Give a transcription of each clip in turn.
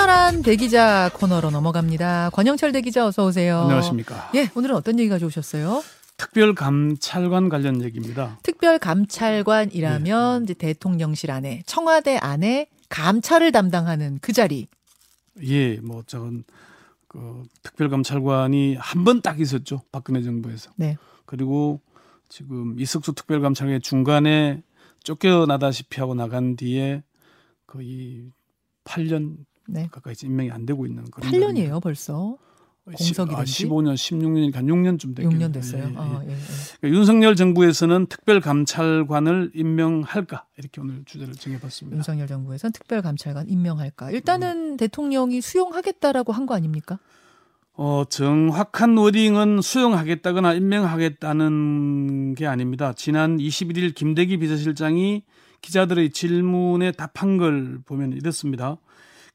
친절한 대기자 코너로 넘어갑니다. 권영철 대기자 어서 오세요. 안녕하십니까. 예, 오늘은 어떤 얘기 가져오셨어요? 특별감찰관 관련 얘기입니다. 특별감찰관이라면 이제 대통령실 안에 청와대 안에 감찰을 담당하는 그 자리. 예, 뭐 저건 그 특별감찰관이 한 번 딱 있었죠. 박근혜 정부에서. 네. 그리고 지금 이석수 특별감찰관이 중간에 쫓겨나다시피 하고 나간 뒤에 거의 8년 네. 가까이 임명이 안 되고 있는 그런 8년이에요, 벌써. 공석이 아, 된 지? 15년, 16년이니까 6년 좀 됐겠네요. 6년 됐어요. 예, 예. 아, 예, 예. 그러니까 윤석열 정부에서는 특별감찰관을 임명할까 이렇게 오늘 주제를 정해봤습니다. 윤석열 정부에선 특별감찰관 임명할까? 일단은 음. 대통령이 수용하겠다라고 한 거 아닙니까? 어, 정확한 워딩은 수용하겠다거나 임명하겠다는 게 아닙니다. 지난 21일 김대기 비서실장이 기자들의 질문에 답한 걸 보면 이렇습니다.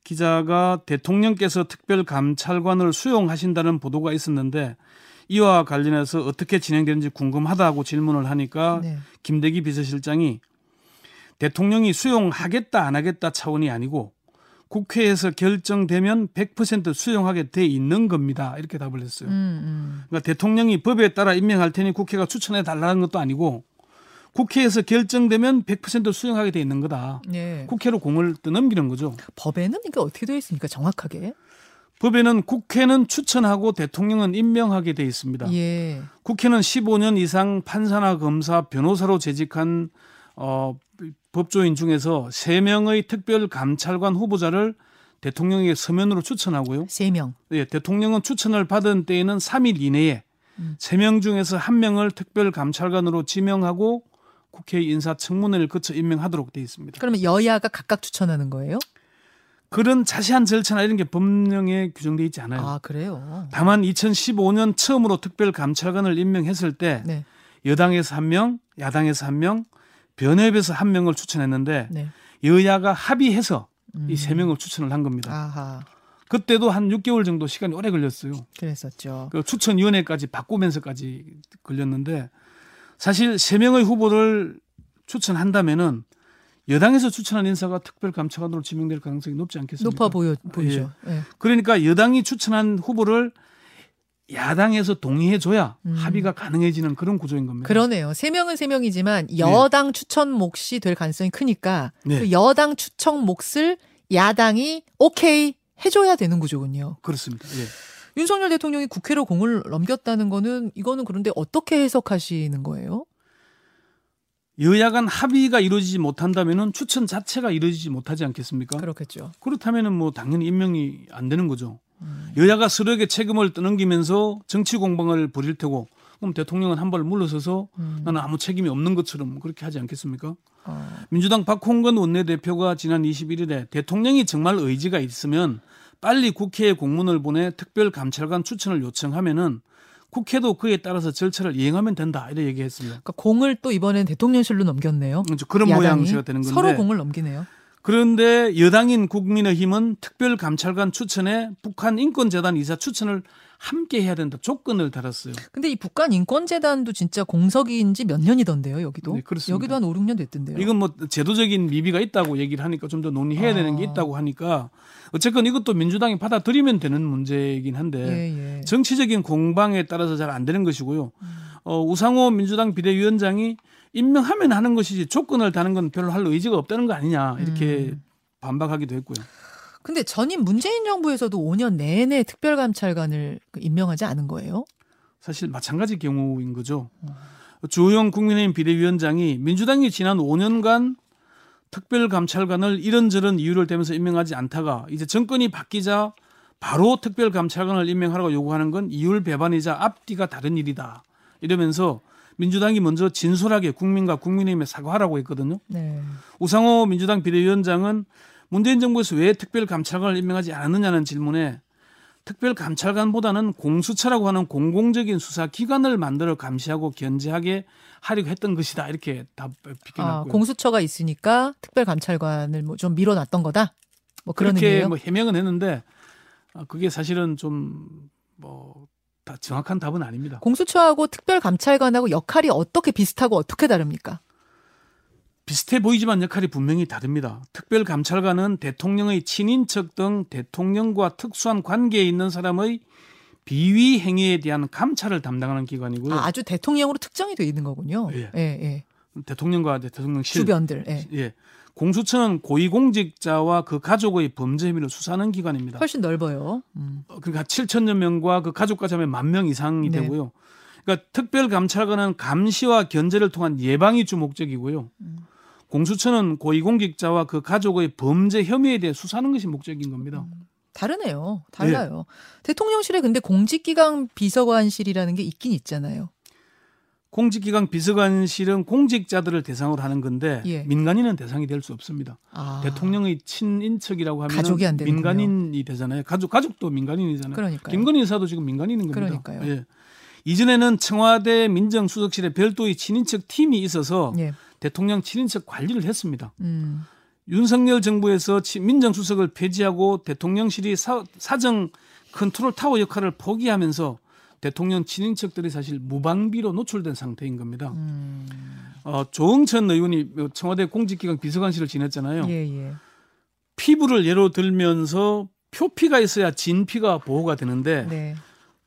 기자가 대통령께서 특별 감찰관을 수용하신다는 보도가 있었는데 이와 관련해서 어떻게 진행되는지 궁금하다고 질문을 하니까 네. 김대기 비서실장이 대통령이 수용하겠다 안 하겠다 차원이 아니고 국회에서 결정되면 100% 수용하게 돼 있는 겁니다. 이렇게 답을 했어요. 음, 음. 그러니까 대통령이 법에 따라 임명할 테니 국회가 추천해 달라는 것도 아니고 국회에서 결정되면 100% 수용하게 돼 있는 거다. 예. 국회로 공을 떠넘기는 거죠. 법에는 이게 어떻게 되어 있습니까? 정확하게? 법에는 국회는 추천하고 대통령은 임명하게 돼 있습니다. 예. 국회는 15년 이상 판사나 검사, 변호사로 재직한 어, 법조인 중에서 3명의 특별 감찰관 후보자를 대통령에게 서면으로 추천하고요. 세 명. 예, 대통령은 추천을 받은 때에는 3일 이내에 음. 3명 중에서 1명을 특별 감찰관으로 지명하고 국회 인사청문회를 거쳐 임명하도록 돼 있습니다. 그러면 여야가 각각 추천하는 거예요? 그런 자세한 절차나 이런 게 법령에 규정돼 있지 않아요. 아, 그래요. 다만 2015년 처음으로 특별 감찰관을 임명했을 때 네. 여당에서 한 명, 야당에서 한 명, 변협에서 한 명을 추천했는데 네. 여야가 합의해서 음. 이세 명을 추천을 한 겁니다. 아하. 그때도 한 6개월 정도 시간이 오래 걸렸어요. 그랬었죠. 그 추천위원회까지 바꾸면서까지 걸렸는데 사실 세 명의 후보를 추천한다면은 여당에서 추천한 인사가 특별 감찰관으로 지명될 가능성이 높지 않겠습니까? 높아 보여 보이죠. 예. 그러니까 여당이 추천한 후보를 야당에서 동의해 줘야 음. 합의가 가능해지는 그런 구조인 겁니다. 그러네요. 세 명은 세 명이지만 여당 추천 몫이 될 가능성이 크니까 네. 그 여당 추천 몫을 야당이 오케이 해줘야 되는 구조군요. 그렇습니다. 예. 윤석열 대통령이 국회로 공을 넘겼다는 거는 이거는 그런데 어떻게 해석하시는 거예요? 여야 간 합의가 이루어지지 못한다면은 추천 자체가 이루어지지 못하지 않겠습니까? 그렇겠죠. 그렇다면은 뭐 당연히 임명이 안 되는 거죠. 음. 여야가 서로에게 책임을 떠넘기면서 정치 공방을 벌일 테고 그럼 대통령은 한 발 물러서서 음. 나는 아무 책임이 없는 것처럼 그렇게 하지 않겠습니까? 어. 민주당 박홍근 원내대표가 지난 21일에 대통령이 정말 의지가 있으면 빨리 국회에 공문을 보내 특별 감찰관 추천을 요청하면은 국회도 그에 따라서 절차를 이행하면 된다 이렇게 얘기했습니다. 그러니까 공을 또 이번엔 대통령실로 넘겼네요. 그렇죠. 그런 야당이 모양새가 되는 건데 서로 공을 넘기네요. 그런데 여당인 국민의힘은 특별감찰관 추천에 북한 인권재단 이사 추천을 함께 해야 된다 조건을 달았어요. 근데 이 북한 인권재단도 진짜 공석인지 몇 년이던데요, 여기도. 네, 그렇습니다. 여기도 한 5, 6년 됐던데요. 이건 뭐 제도적인 미비가 있다고 얘기를 하니까 좀 더 논의해야 아. 되는 게 있다고 하니까 어쨌건 이것도 민주당이 받아들이면 되는 문제이긴 한데 예, 예. 정치적인 공방에 따라서 잘 안 되는 것이고요. 음. 어, 우상호 민주당 비대위원장이 임명하면 하는 것이지 조건을 다는 건 별로 할 의지가 없다는 거 아니냐 이렇게 음. 반박하기도 했고요. 근데 전임 문재인 정부에서도 5년 내내 특별감찰관을 그 임명하지 않은 거예요? 사실 마찬가지 경우인 거죠. 음. 주호영 국민의힘 비대위원장이 민주당이 지난 5년간 특별감찰관을 이런저런 이유를 대면서 임명하지 않다가 이제 정권이 바뀌자 바로 특별감찰관을 임명하라고 요구하는 건 이율 배반이자 앞뒤가 다른 일이다. 이러면서 민주당이 먼저 진솔하게 국민과 국민의힘에 사과하라고 했거든요. 네. 우상호 민주당 비대위원장은 문재인 정부에서 왜 특별감찰관을 임명하지 않았느냐는 질문에 특별감찰관보다는 공수처라고 하는 공공적인 수사 기관을 만들어 감시하고 견제하게 하려고 했던 것이다 이렇게 답 아. 공수처가 있으니까 특별감찰관을 뭐 좀 밀어놨던 거다. 뭐 그런 그렇게 의미예요. 뭐 해명은 했는데 아, 그게 사실은 좀뭐 정확한 답은 아닙니다. 공수처하고 특별감찰관하고 역할이 어떻게 비슷하고 어떻게 다릅니까? 비슷해 보이지만 역할이 분명히 다릅니다. 특별감찰관은 대통령의 친인척 등 대통령과 특수한 관계에 있는 사람의 비위 행위에 대한 감찰을 담당하는 기관이고요. 아, 아주 대통령으로 특정이 돼 있는 거군요. 예. 예, 예. 대통령과 대통령실 주변들. 예. 예. 공수처는 고위공직자와 그 가족의 범죄 혐의를 수사하는 기관입니다. 훨씬 넓어요. 음. 어, 그러니까 7천여 명과 그 가족까지 하면 만 명 이상이 네. 되고요. 그러니까 특별감찰관은 감시와 견제를 통한 예방이 주 목적이고요. 음. 공수처는 고위공직자와 그 가족의 범죄 혐의에 대해 수사하는 것이 목적인 겁니다. 다르네요. 달라요. 대통령실에 근데 공직기강 비서관실이라는 게 있긴 있잖아요. 공직기강 비서관실은 공직자들을 대상으로 하는 건데 예. 민간인은 대상이 될 수 없습니다. 아, 대통령의 친인척이라고 하면 가족이 안 되는군요. 민간인이 되잖아요. 가족 가족도 민간인이잖아요. 그러니까요. 김건희 여사도 지금 민간인인 겁니다. 그러니까요. 예. 이전에는 청와대 민정수석실에 별도의 친인척 팀이 있어서 예. 대통령 친인척 관리를 했습니다. 음. 윤석열 정부에서 치- 민정수석을 폐지하고 대통령실이 사, 사정 컨트롤 타워 역할을 포기하면서 대통령 친인척들이 사실 무방비로 노출된 상태인 겁니다. 음. 어, 조응천 의원이 청와대 공직기강 비서관실을 지냈잖아요. 예, 예. 피부를 예로 들면서 표피가 있어야 진피가 보호가 되는데 네.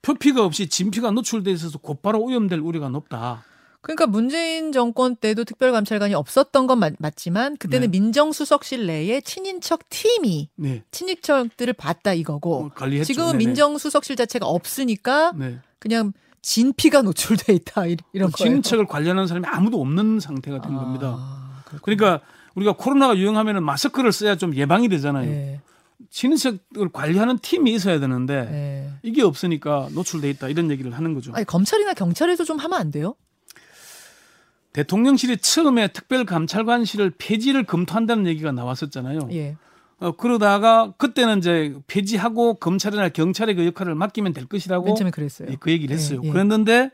표피가 없이 진피가 노출돼 있어서 곧바로 오염될 우려가 높다. 그러니까 문재인 정권 때도 특별감찰관이 없었던 건 맞, 맞지만 그때는 네. 민정수석실 내에 친인척 팀이 네. 친인척들을 봤다 이거고 어, 관리했죠. 지금은 네네. 민정수석실 자체가 없으니까 네. 그냥 진피가 노출돼 있다 이- 이런 거예요. 친인척을 관리하는 사람이 아무도 없는 상태가 된 겁니다. 아, 그렇군요. 그러니까 우리가 코로나가 유행하면 마스크를 써야 좀 예방이 되잖아요. 예, 친인척을 관리하는 팀이 있어야 되는데 예. 이게 없으니까 노출돼 있다 이런 얘기를 하는 거죠. 아니 검찰이나 경찰에서 좀 하면 안 돼요? 대통령실이 처음에 특별감찰관실을 폐지를 검토한다는 얘기가 나왔었잖아요. 예. 어, 그러다가 그때는 이제 폐지하고 검찰이나 경찰의 그 역할을 맡기면 될 것이라고 맨 처음에 그랬어요. 예, 그 얘기를 했어요. 예, 예. 그랬는데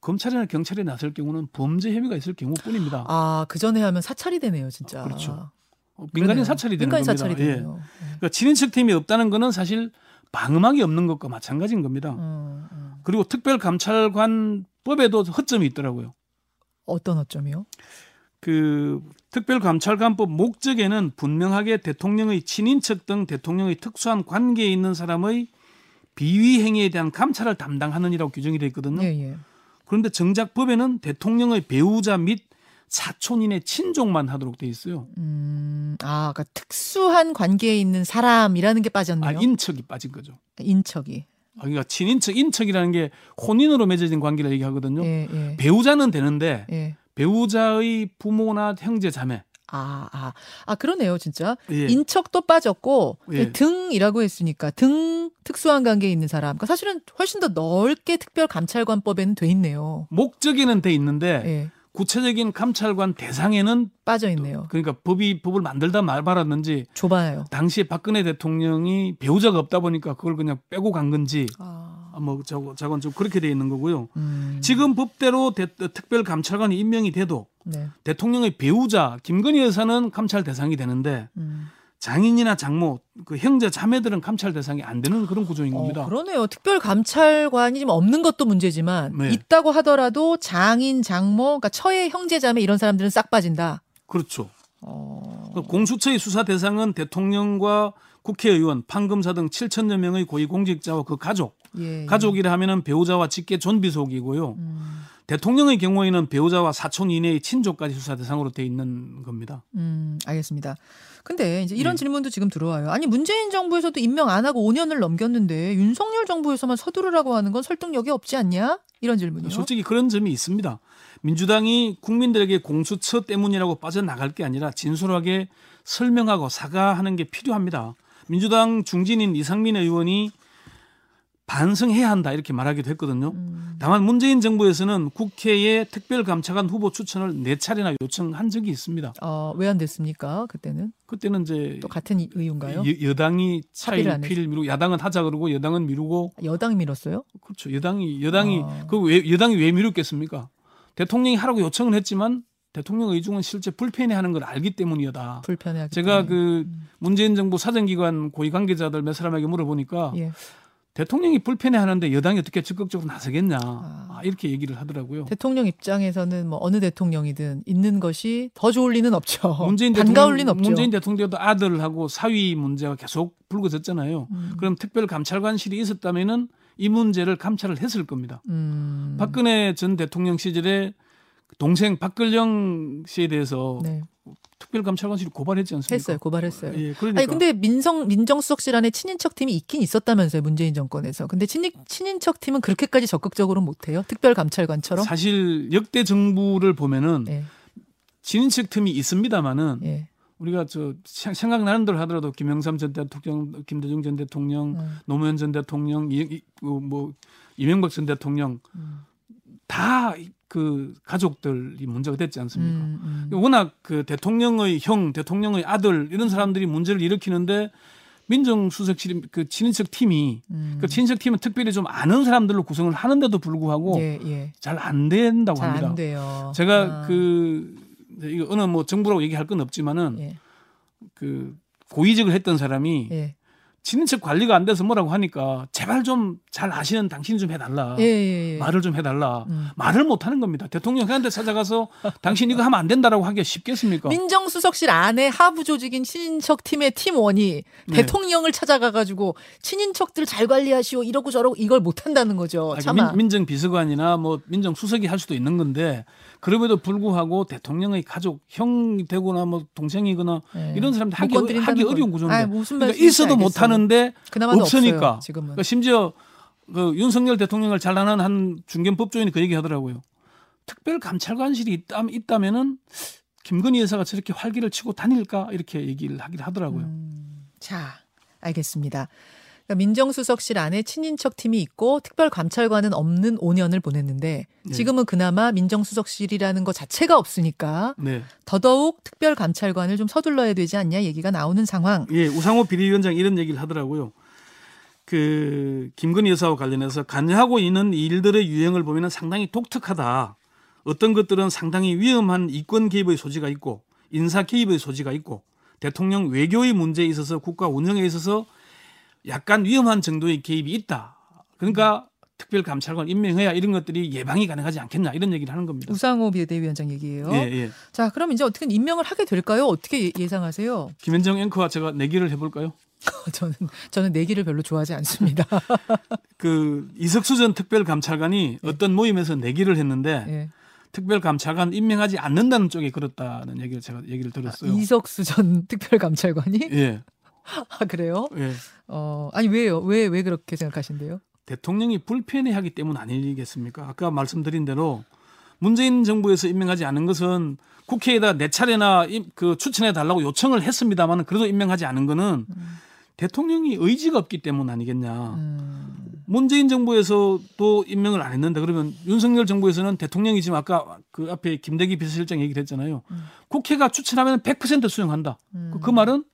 검찰이나 경찰이 나설 경우는 범죄 혐의가 있을 경우뿐입니다. 아, 그 전에 하면 사찰이 되네요, 진짜. 그렇죠. 어, 민간인 그러네요. 사찰이 되는 민간인 겁니다. 사찰이 예. 되네요. 예. 그러니까 친인척 팀이 없다는 거는 사실 방음막이 없는 것과 마찬가지인 겁니다. 음, 음. 그리고 특별감찰관법에도 허점이 있더라고요. 어떤 어점이요? 그 특별감찰관법 목적에는 분명하게 대통령의 친인척 등 대통령의 특수한 관계에 있는 사람의 비위 행위에 대한 감찰을 담당하는 이라고 규정이 되어 있거든요. 예, 예. 그런데 정작 법에는 대통령의 배우자 및 사촌인의 친족만 하도록 돼 있어요. 음, 아, 그러니까 특수한 관계에 있는 사람이라는 게 아, 빠졌네요. 인척이 빠진 거죠. 인척이. 아, 그러니까 친인척, 인척이라는 게 혼인으로 맺어진 관계를 얘기하거든요. 예, 예. 배우자는 되는데 예. 배우자의 부모나 형제 자매 아, 아, 아 그러네요, 진짜. 예. 인척도 빠졌고 그 예. 등이라고 했으니까 등 특수한 관계에 있는 사람. 그러니까 사실은 훨씬 더 넓게 특별 감찰관법에는 돼 있네요. 목적에는 돼 있는데 예, 구체적인 감찰관 대상에는 빠져 있네요. 그러니까 법이 법을 만들다 말 말았는지 좁아요. 당시에 박근혜 대통령이 배우자가 없다 보니까 그걸 그냥 빼고 간 건지 아, 아, 뭐 저거 저건 좀 그렇게 돼 있는 거고요. 음, 지금 법대로 대- 특별 감찰관이 임명이 돼도 네, 대통령의 배우자 김건희 여사는 감찰 대상이 되는데 음. 장인이나 장모 그 형제 자매들은 감찰 대상이 안 되는 그런 구조인 겁니다. 어, 그러네요. 특별 감찰관이 지금 없는 것도 문제지만 네. 있다고 하더라도 장인, 장모, 그러니까 처의 형제 자매 이런 사람들은 싹 빠진다. 그렇죠. 어, 그 공수처의 수사 대상은 대통령과 국회의원, 판검사 등 7천여 명의 고위공직자와 그 가족, 예, 가족이라 하면은 배우자와 직계 존비속이고요. 음, 대통령의 경우에는 배우자와 사촌 이내의 친족까지 수사 대상으로 돼 있는 겁니다. 음, 알겠습니다. 근데 이제 이런 예. 질문도 지금 들어와요. 아니 문재인 정부에서도 임명 안 하고 5년을 넘겼는데 윤석열 정부에서만 서두르라고 하는 건 설득력이 없지 않냐? 이런 질문이요. 솔직히 그런 점이 있습니다. 민주당이 국민들에게 공수처 때문이라고 빠져나갈 게 아니라 진솔하게 설명하고 사과하는 게 필요합니다. 민주당 중진인 이상민 의원이 반성해야 한다 이렇게 말하기도 했거든요. 음, 다만 문재인 정부에서는 국회에 특별 감찰관 후보 추천을 네 차례나 요청한 적이 있습니다. 어, 왜 안 됐습니까? 그때는 그때는 이제 또 같은 이- 의유인가요? 여, 당이 안 차일피일 미루고 야당은 하자 그러고 여당은 미루고 여당 밀었어요? 그렇죠. 여당이 여당이 아. 그왜 여당이 왜 미뤘겠습니까? 대통령이 하라고 요청은 했지만 대통령 의중은 실제 불편해하는 걸 알기 때문이다. 불편해하기 제가 때문에. 그 문재인 정부 사정기관 고위 관계자들 몇 사람에게 물어보니까 예. 대통령이 불편해 하는데 여당이 어떻게 적극적으로 나서겠냐 아. 아, 이렇게 얘기를 하더라고요. 대통령 입장에서는 뭐 어느 대통령이든 있는 것이 더 좋을 리는 없죠. 문재인 반가울 리는 없죠. 문재인 대통령도 아들하고 사위 문제가 계속 불거졌잖아요. 음. 그럼 특별감찰관실이 있었다면은 이 문제를 감찰을 했을 겁니다. 음. 박근혜 전 대통령 시절에 동생 박근령 씨에 대해서 네. 특별감찰관실이 고발했지 않습니까? 했어요. 고발했어요. 예, 그러니까 아니 근데 민성 민정수석실 안에 친인척 팀이 있긴 있었다면서요 문재인 정권에서. 근데 친인 친인척 팀은 그렇게까지 적극적으로 못 해요. 특별감찰관처럼. 사실 역대 정부를 보면은 예, 친인척 팀이 있습니다만은 예. 우리가 저 생- 생각나는 대로 하더라도 김영삼 전 대통령, 김대중 전 대통령, 음, 노무현 전 대통령, 이, 이- 그뭐 이명박 전 대통령 음, 다 그 가족들이 문제가 됐지 않습니까? 음, 음. 워낙 그 대통령의 형, 대통령의 아들 이런 사람들이 문제를 일으키는데 민정수석실 그 친인척 팀이 음. 그 친인척 팀은 특별히 좀 아는 사람들로 구성을 하는데도 불구하고 예, 예. 잘안 된다고 잘 합니다. 안 돼요. 제가 아, 그 이거 어느 뭐 정부라고 얘기할 건 없지만은 예, 그 고위직을 했던 사람이 예. 친인척 관리가 안 돼서 뭐라고 하니까 제발 좀 잘 아시는 당신이 좀 해달라 예, 예, 예. 말을 좀 해달라 음. 말을 못 하는 겁니다 대통령한테 찾아가서 당신 이거 하면 안 된다라고 하기가 쉽겠습니까 민정수석실 안에 하부 조직인 친인척 팀의 팀원이 네. 대통령을 찾아가 가지고 친인척들 잘 관리하시오 이러고 저러고 이걸 못 한다는 거죠. 아니. 민, 정 비서관이나 뭐 민정 수석이 할 수도 있는 건데 그럼에도 불구하고 대통령의 가족 형이 되거나 뭐 동생이거나 예. 이런 사람들 못 하기, 하기 거. 어려운 구조인데 아, 무슨 그러니까 있어도 못. 하는데 없으니까 없어요, 지금은. 그러니까 심지어 그 윤석열 대통령을 잘 아는 한 중견 법조인이 그 얘기 하더라고요. 특별 감찰관실이 있다, 있다면은 김건희 여사가 저렇게 활기를 치고 다닐까 이렇게 얘기를 하긴 하더라고요. 음, 자, 알겠습니다. 그러니까 민정수석실 안에 친인척 팀이 있고 특별감찰관은 없는 5년을 보냈는데 네. 지금은 그나마 민정수석실이라는 것 자체가 없으니까 네. 더더욱 특별감찰관을 좀 서둘러야 되지 않냐 얘기가 나오는 상황. 예, 우상호 비대위원장 이런 얘기를 하더라고요. 그 김건희 여사와 관련해서 관여하고 있는 일들의 유형을 보면 상당히 독특하다. 어떤 것들은 상당히 위험한 이권 개입의 소지가 있고 인사 개입의 소지가 있고 대통령 외교의 문제에 있어서 국가 운영에 있어서 약간 위험한 정도의 개입이 있다. 그러니까 특별감찰관 임명해야 이런 것들이 예방이 가능하지 않겠냐 이런 얘기를 하는 겁니다. 우상호 비대위원장 얘기예요. 예, 예. 자, 그럼 이제 어떻게 임명을 하게 될까요? 어떻게 예- 예상하세요? 김현정 앵커와 제가 내기를 해볼까요? 저는 저는 내기를 별로 좋아하지 않습니다. 그 이석수 전 특별감찰관이 어떤 모임에서 내기를 했는데 예. 특별감찰관 임명하지 않는다는 쪽에 그렇다는 얘기를 제가 얘기를 들었어요. 이석수 전 특별감찰관이 예, 아 그래요? 예. 어 아니 왜요? 왜 왜 그렇게 생각하신대요? 대통령이 불편해하기 때문 아니겠습니까? 아까 말씀드린 대로 문재인 정부에서 임명하지 않은 것은 국회에다 네 차례나 임- 그 추천해 달라고 요청을 했습니다만 그래도 임명하지 않은 거는 대통령이 의지가 없기 때문 아니겠냐. 음, 문재인 정부에서 또 임명을 안 했는데 그러면 윤석열 정부에서는 대통령이 지금 아까 그 앞에 김대기 비서실장 얘기를 했잖아요. 국회가 추천하면 100% 수용한다. 그- 그 말은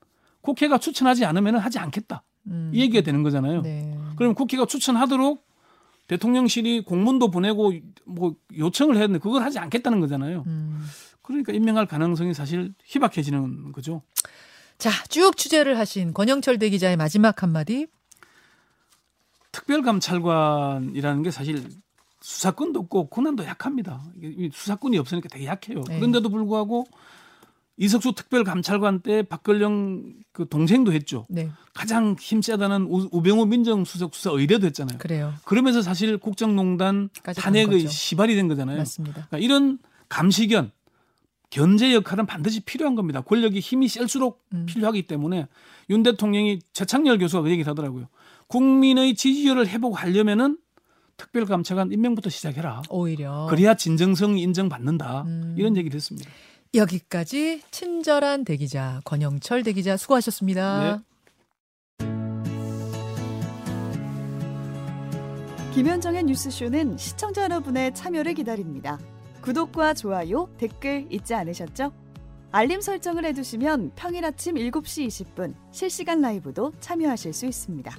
국회가 추천하지 않으면 하지 않겠다. 음, 이 얘기가 되는 거잖아요. 네. 그럼 국회가 추천하도록 대통령실이 공문도 보내고 뭐 요청을 했는데 그걸 하지 않겠다는 거잖아요. 음. 그러니까 임명할 가능성이 사실 희박해지는 거죠. 자, 쭉 취재를 하신 권영철 대기자의 마지막 한마디. 특별감찰관이라는 게 사실 수사권도 없고 권한도 약합니다. 수사권이 없으니까 되게 약해요. 네. 그런데도 불구하고 이 석수 특별감찰관 때 박근령 그 동생도 했죠. 네, 가장 힘세다는 우- 우병우 민정수석 수사 의뢰도 했잖아요. 그래요. 그러면서 사실 국정농단 탄핵의. 시발이 된 거잖아요. 맞습니다. 그러니까 이런 감시견, 견제 역할은 반드시 필요한 겁니다. 권력이 힘이 셀수록 음. 필요하기 때문에 윤 대통령이 최창렬 교수가 그 얘기를 하더라고요. 국민의 지지율을 회복하려면은 특별감찰관 임명부터 시작해라. 오히려 그래야 진정성이 인정받는다. 어. 음. 이런 얘기를 했습니다. 여기까지 친절한 대기자 권영철 대기자 수고하셨습니다. 네. 김현정의 뉴스쇼는 시청자 여러분의 참여를 기다립니다. 구독과 좋아요, 댓글 잊지 않으셨죠? 알림 설정을 해두시면 평일 아침 7시 20분 실시간 라이브도 참여하실 수 있습니다.